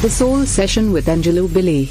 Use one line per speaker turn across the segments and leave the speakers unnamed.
The Soul Session with Angelo Billy.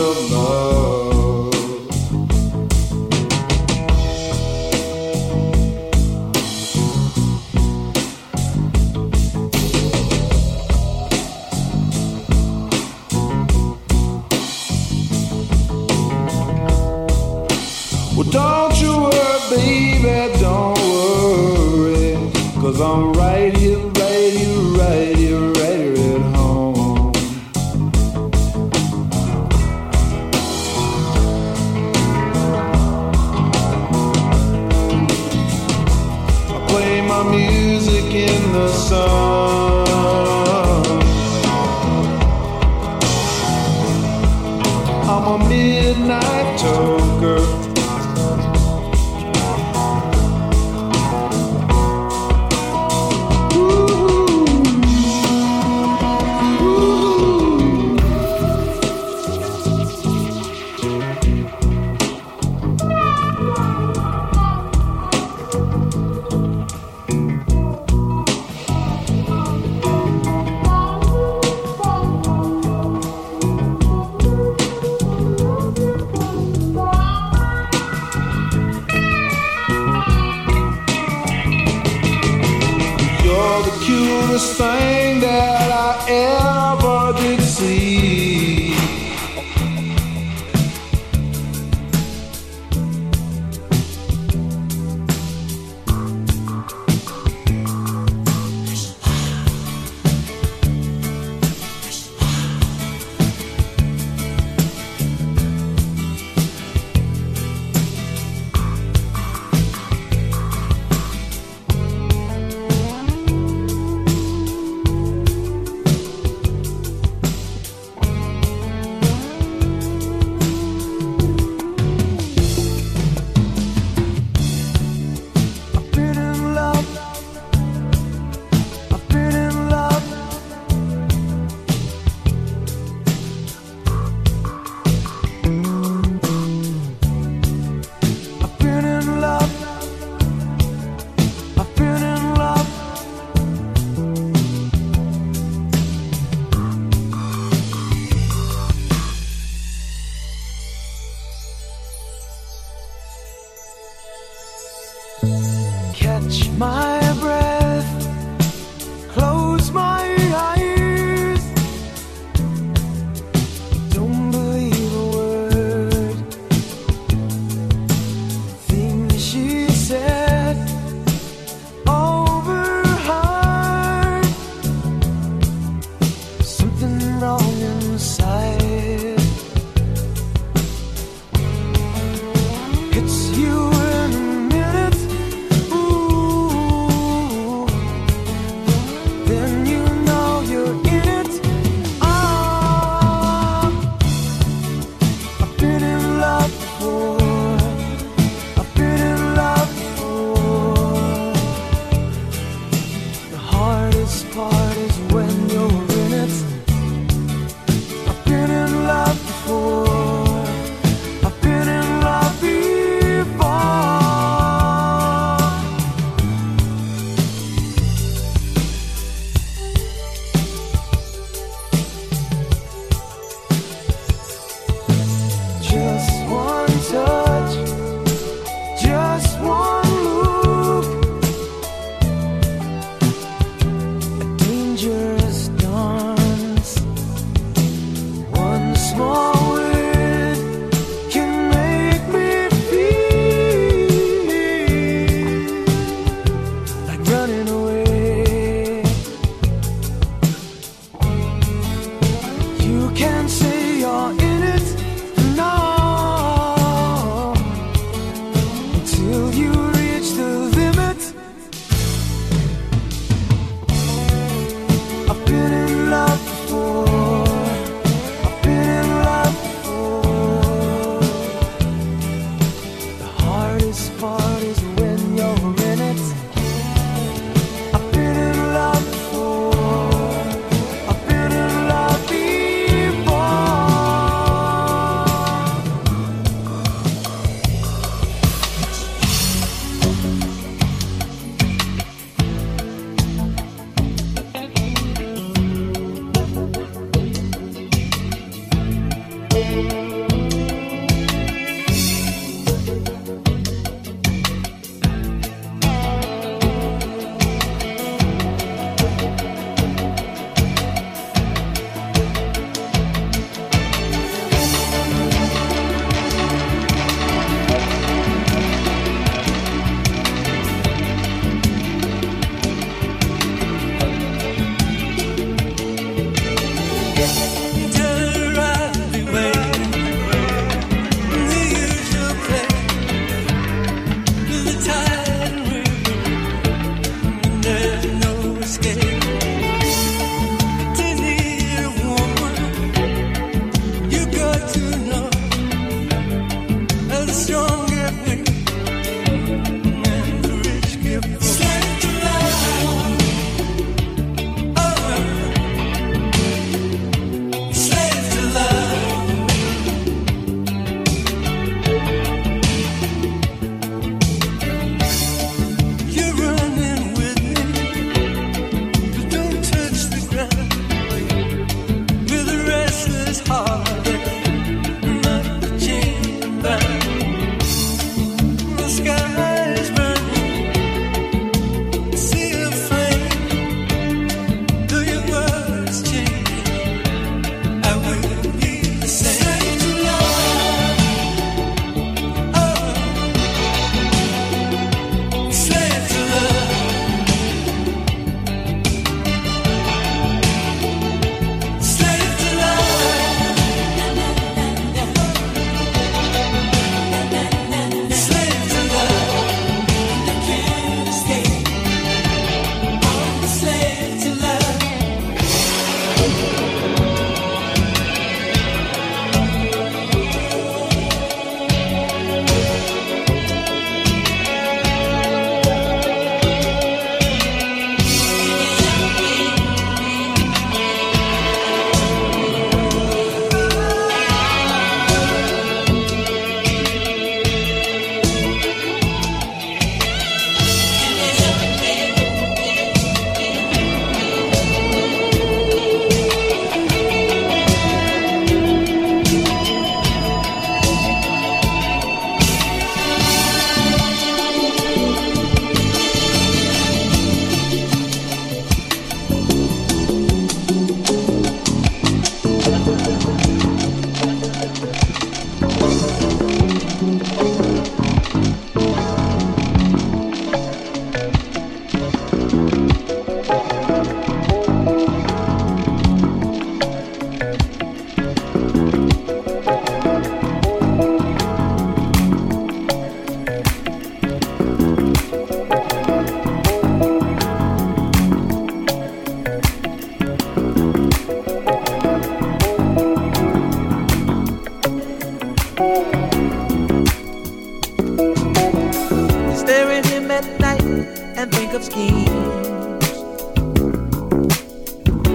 and think of schemes.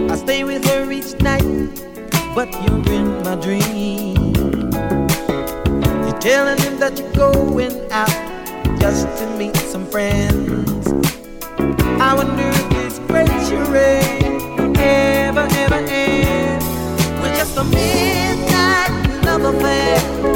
I stay with her each night, but you're in my dream. You're telling him that you're going out just to meet some friends. I wonder if this great charade will ever, ever end. We're just a midnight love affair.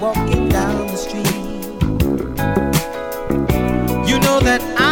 walking down the street. You know that
I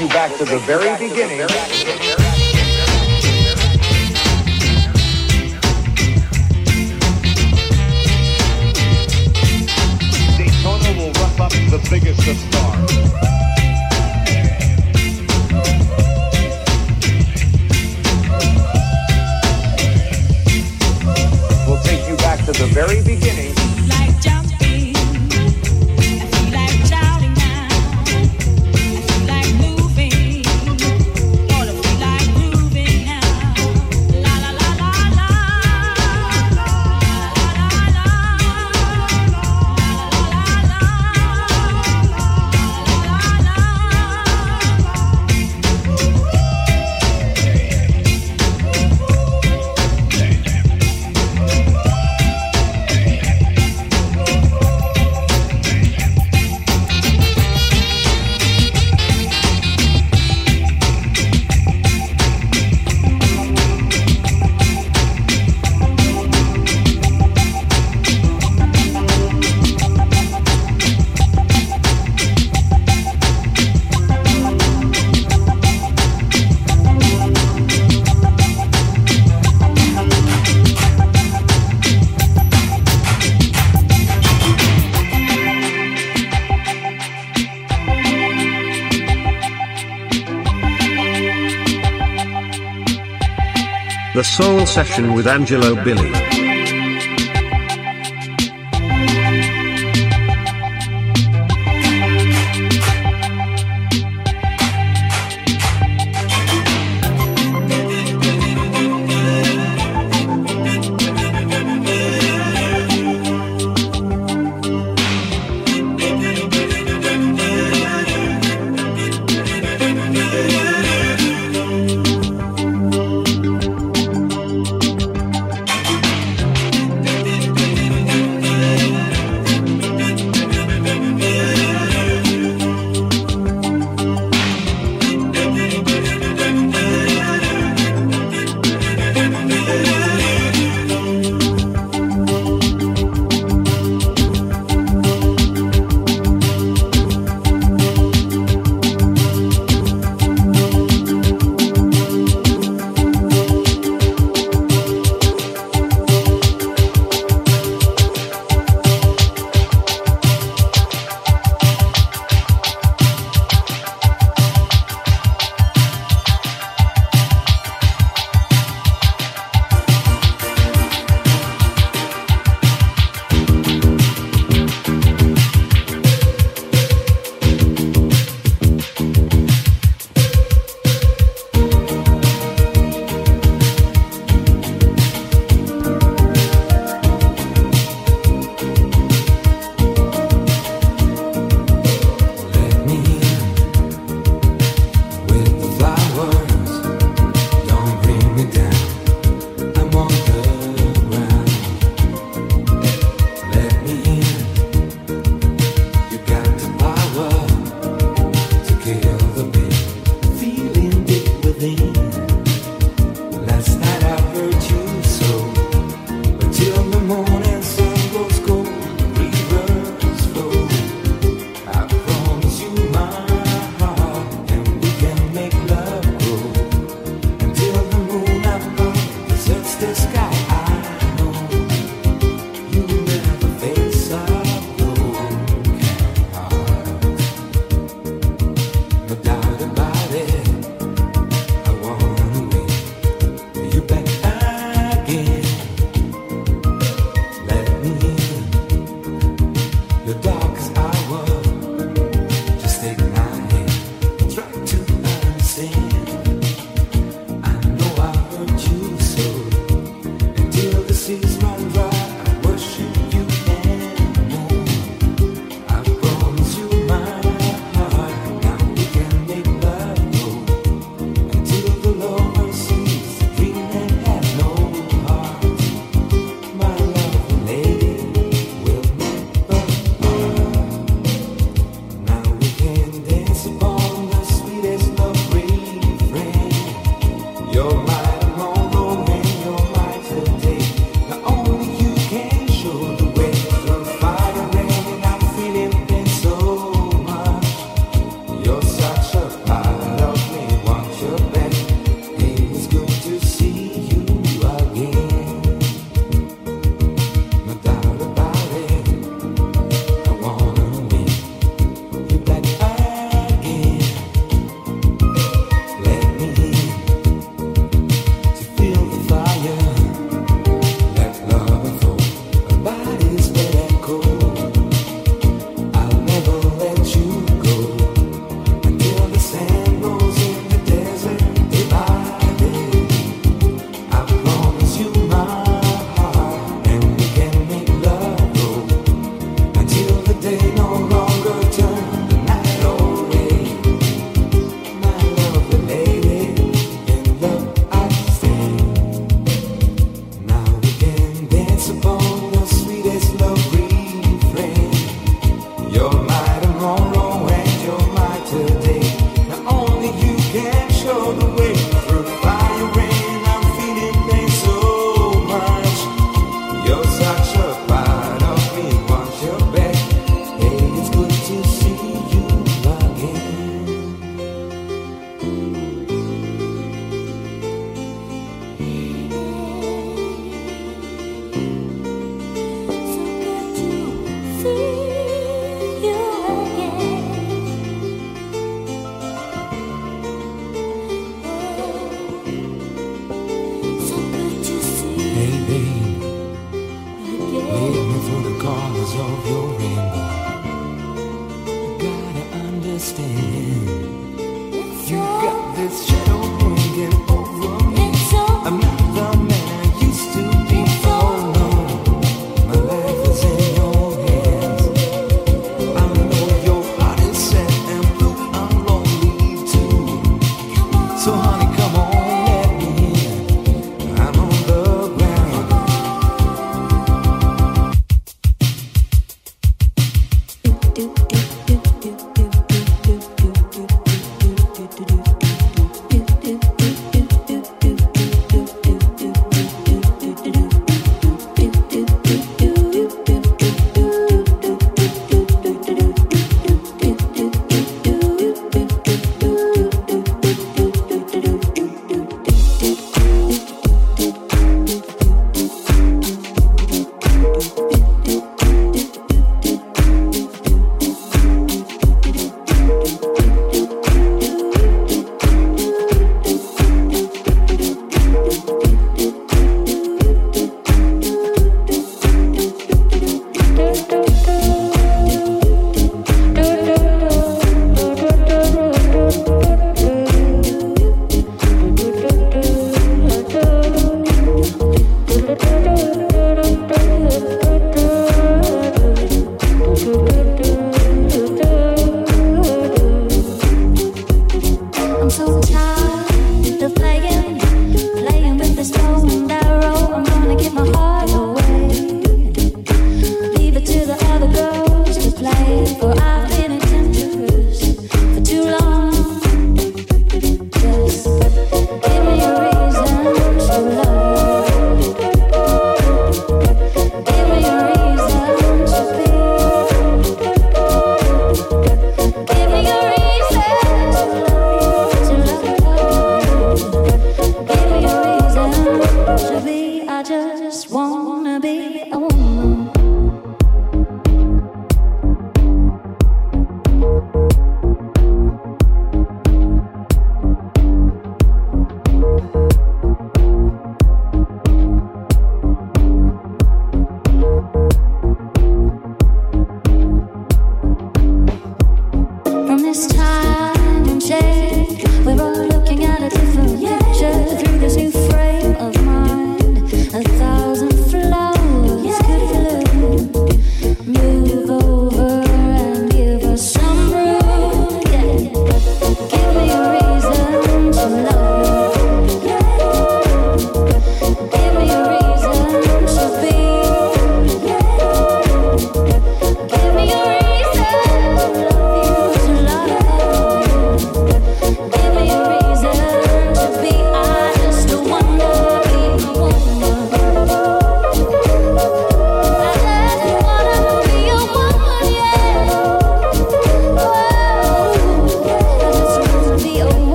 take you
back to the very beginning.
Daytona will rough up the biggest of stars.
We'll take you back to the very beginning
Soul Session with Angelo Billy.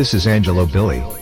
This
is Angelo Billy.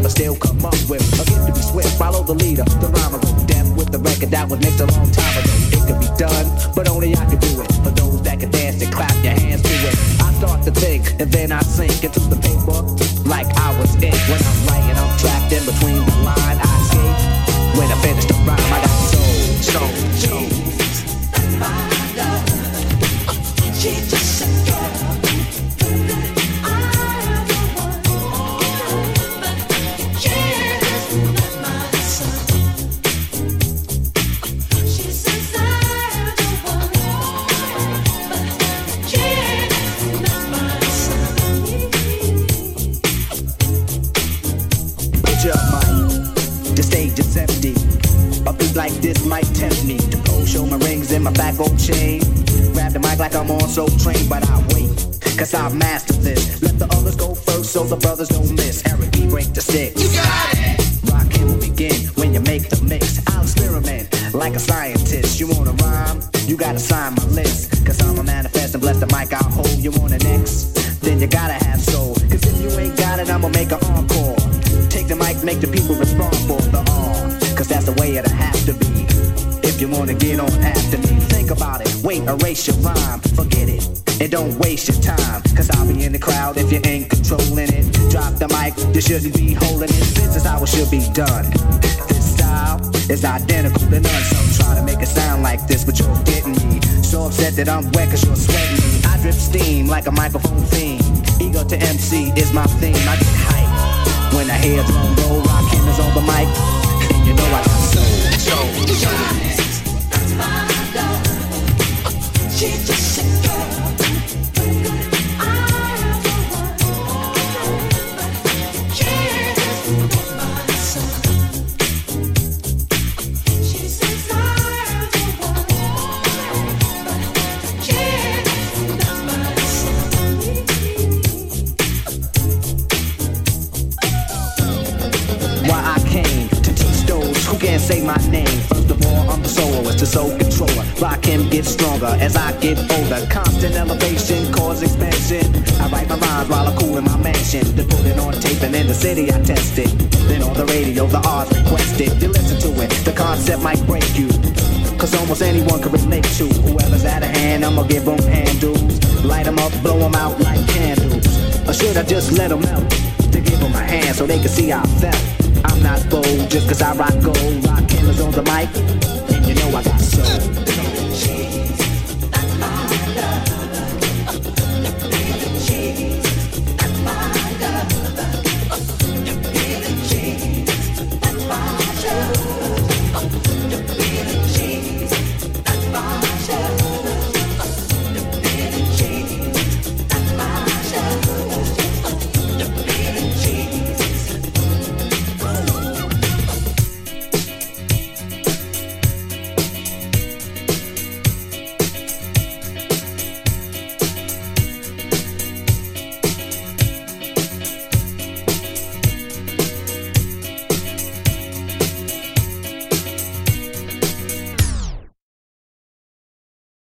sound I still come
up with. a Again, to be swift, follow the leader, the rhyme will damn with the record that was mixed a long time ago. It could be done, but only I could do it. For those that can dance and clap their hands to it. I start to think, and then I sink into the paper like I was in. When I'm writing, I'm trapped in between the line I escape. When I finish the rhyme, I got soul, soul. so trained, but I wait. Cause I've mastered And don't waste your time, cause I'll be in the crowd if you ain't controlling it. Drop the mic, you shouldn't be holding it. This is how it should be done. This style is identical to none. So try to make it sound like this, but you're getting me. So upset that I'm wet cause you're sweating me. I drip steam like a microphone theme. Ego to MC is my theme. I get hype when I hear drum roll. Rock cameras on the mic. And you know I let them out.